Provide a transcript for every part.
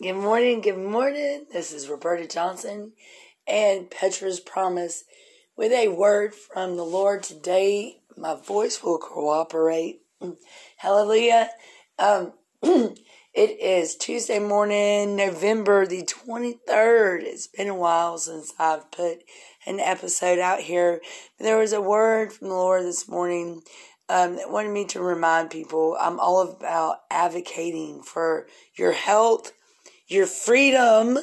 Good morning, good morning. This is Roberta Johnson and Petra's Promise with a word from the Lord today. My voice will cooperate. Hallelujah. Um, it is Tuesday morning, November the 23rd. It's been a while since I've put an episode out here. There was a word from the Lord this morning um, that wanted me to remind people I'm all about advocating for your health, your freedom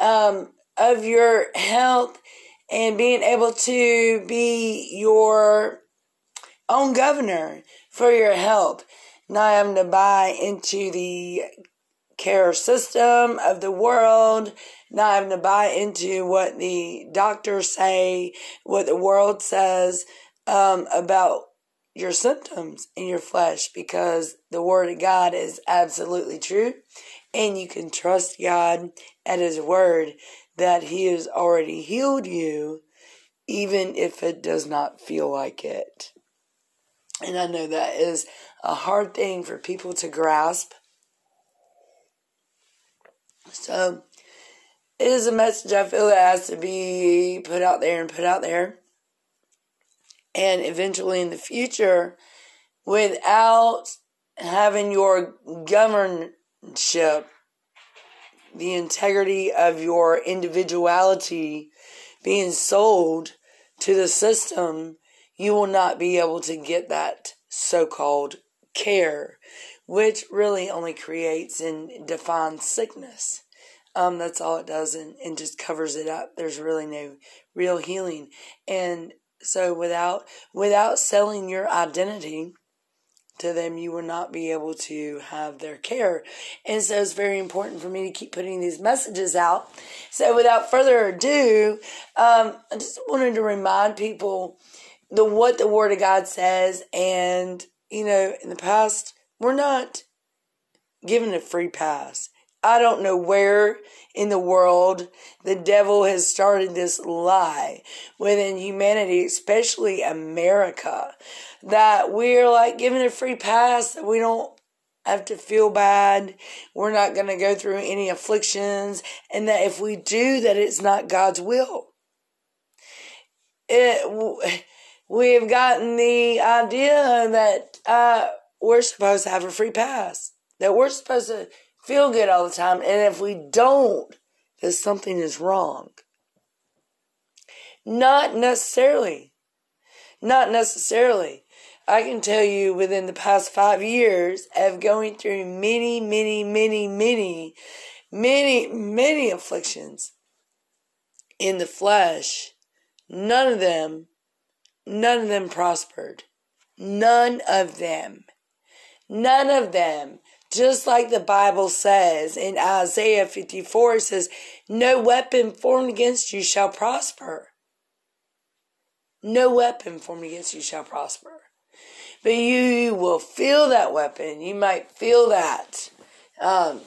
um, of your health, and being able to be your own governor for your health. Not having to buy into the care system of the world, not having to buy into what the doctors say, what the world says um, about your symptoms in your flesh because the word of God is absolutely true and you can trust God at his word that he has already healed you even if it does not feel like it. And I know that is a hard thing for people to grasp. So it is a message I feel that has to be put out there and put out there and eventually in the future without having your governorship, the integrity of your individuality being sold to the system, you will not be able to get that so called care, which really only creates and defines sickness. Um, that's all it does and, and just covers it up. There's really no real healing. And so without without selling your identity to them, you will not be able to have their care. And so it's very important for me to keep putting these messages out. So without further ado, um, I just wanted to remind people the what the Word of God says. And you know, in the past, we're not given a free pass. I don't know where in the world the devil has started this lie within humanity, especially America, that we're like given a free pass, that we don't have to feel bad. We're not going to go through any afflictions. And that if we do, that it's not God's will. It, we have gotten the idea that uh, we're supposed to have a free pass, that we're supposed to feel good all the time. And if we don't, then something is wrong. Not necessarily. Not necessarily. I can tell you within the past five years of going through many, many, many, many, many, many afflictions in the flesh, none of them, none of them prospered. None of them. None of them just like the Bible says in Isaiah 54, it says, No weapon formed against you shall prosper. No weapon formed against you shall prosper. But you will feel that weapon. You might feel that. Um,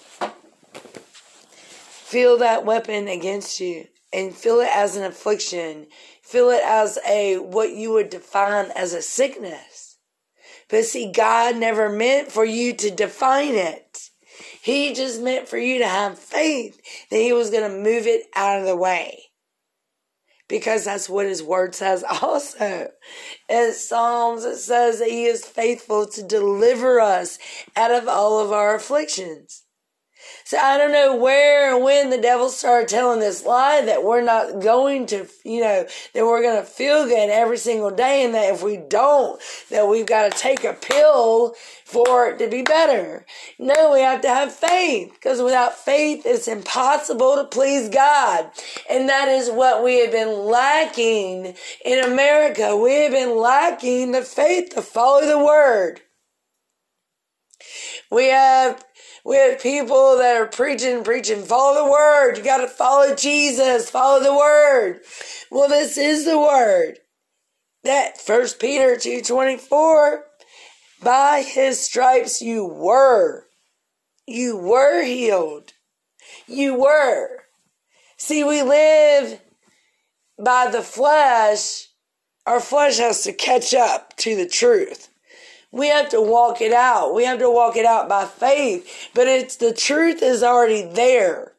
feel that weapon against you and feel it as an affliction. Feel it as a, what you would define as a sickness. But see, God never meant for you to define it. He just meant for you to have faith that He was going to move it out of the way. Because that's what His Word says also. In Psalms, it says that He is faithful to deliver us out of all of our afflictions. So I don't know where and when the devil started telling this lie that we're not going to, you know, that we're going to feel good every single day and that if we don't, that we've got to take a pill for it to be better. No, we have to have faith because without faith, it's impossible to please God. And that is what we have been lacking in America. We have been lacking the faith to follow the word. We have we have people that are preaching, preaching, follow the word. You got to follow Jesus, follow the word. Well, this is the word. That First Peter 2.24, by his stripes you were. You were healed. You were. See, we live by the flesh. Our flesh has to catch up to the truth. We have to walk it out. We have to walk it out by faith. But it's the truth is already there.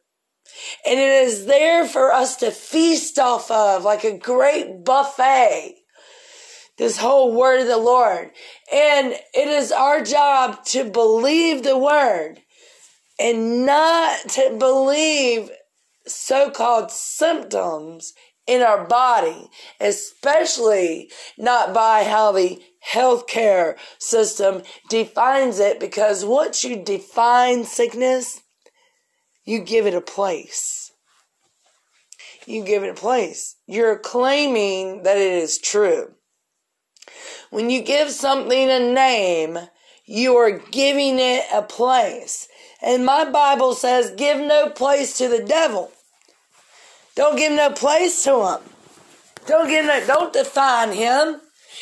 And it is there for us to feast off of like a great buffet. This whole word of the Lord. And it is our job to believe the word and not to believe so-called symptoms in our body, especially not by how the healthcare system defines it, because once you define sickness, you give it a place. You give it a place. You're claiming that it is true. When you give something a name, you are giving it a place. And my Bible says, give no place to the devil. Don't give no place to him. Don't give no, don't define him.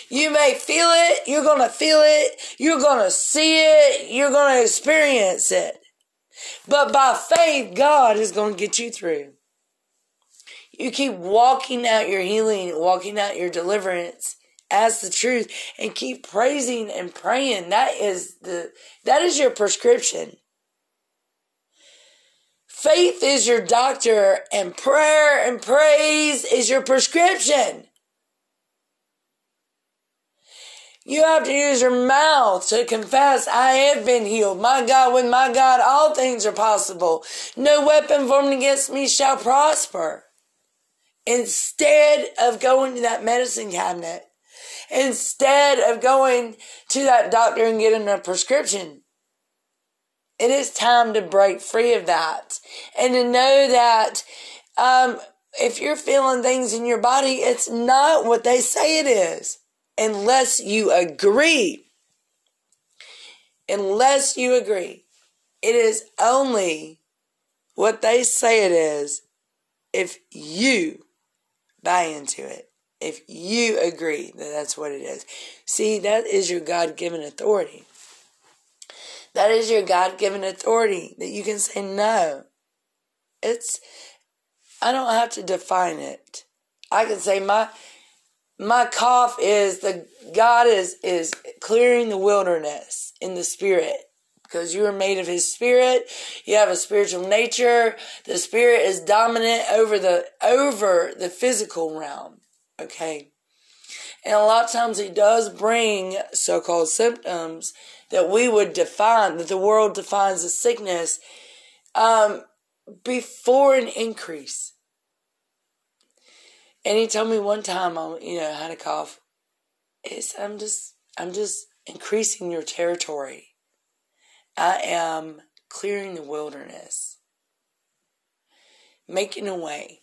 You may feel it, you're gonna feel it, you're gonna see it, you're gonna experience it. But by faith, God is gonna get you through. You keep walking out your healing, walking out your deliverance as the truth, and keep praising and praying. That is the that is your prescription. Faith is your doctor, and prayer and praise is your prescription. You have to use your mouth to confess, I have been healed. My God, with my God, all things are possible. No weapon formed against me shall prosper. Instead of going to that medicine cabinet, instead of going to that doctor and getting a prescription, it is time to break free of that and to know that um, if you're feeling things in your body, it's not what they say it is unless you agree. Unless you agree. It is only what they say it is if you buy into it. If you agree that that's what it is. See, that is your God given authority. That is your God given authority that you can say no. It's, I don't have to define it. I can say my, my cough is the, God is, is clearing the wilderness in the spirit. Because you are made of his spirit. You have a spiritual nature. The spirit is dominant over the over the physical realm. Okay and a lot of times he does bring so-called symptoms that we would define, that the world defines as sickness, um, before an increase. And he told me one time, I, you know, had a cough. It's, I'm just, I'm just increasing your territory. I am clearing the wilderness, making a way.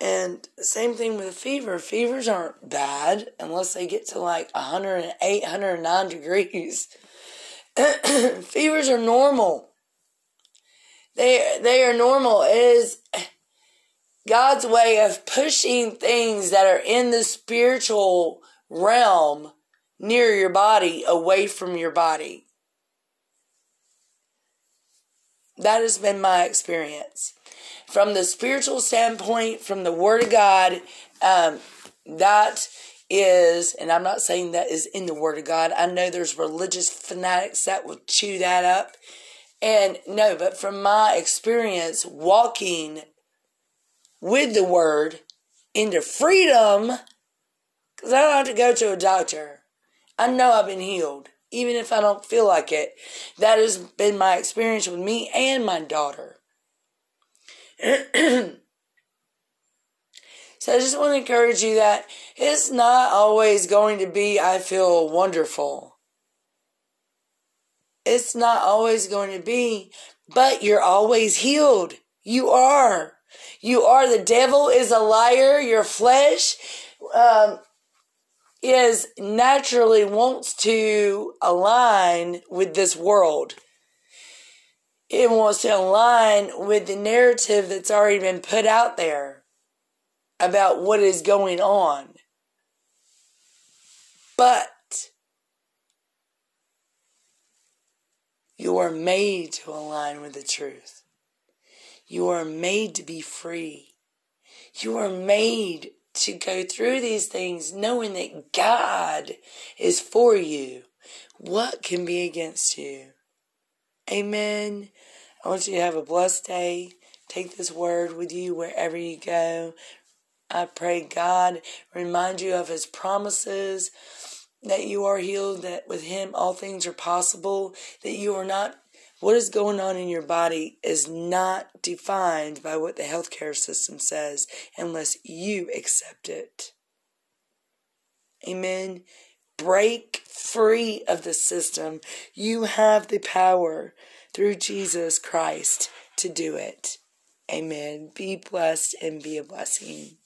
And same thing with fever. Fevers aren't bad unless they get to like 108, 109 degrees. Fevers are normal. They they are normal. It is God's way of pushing things that are in the spiritual realm near your body away from your body. That has been my experience from the spiritual standpoint, from the Word of God, um, that is, and I'm not saying that is in the Word of God. I know there's religious fanatics that will chew that up. And no, but from my experience walking with the Word into freedom, because I don't have to go to a doctor. I know I've been healed, even if I don't feel like it. That has been my experience with me and my daughter. So I just want to encourage you that it's not always going to be, I feel wonderful. It's not always going to be, but you're always healed. You are. You are. The devil is a liar. Your flesh um, is naturally wants to align with this world it wants to align with the narrative that's already been put out there about what is going on. But you are made to align with the truth. You are made to be free. You are made to go through these things knowing that God is for you. What can be against you? Amen. I want you to have a blessed day. Take this word with you wherever you go. I pray God remind you of his promises that you are healed, that with him all things are possible, that you are not what is going on in your body is not defined by what the healthcare system says unless you accept it. Amen. Break free of the system. You have the power through Jesus Christ to do it. Amen. Be blessed and be a blessing.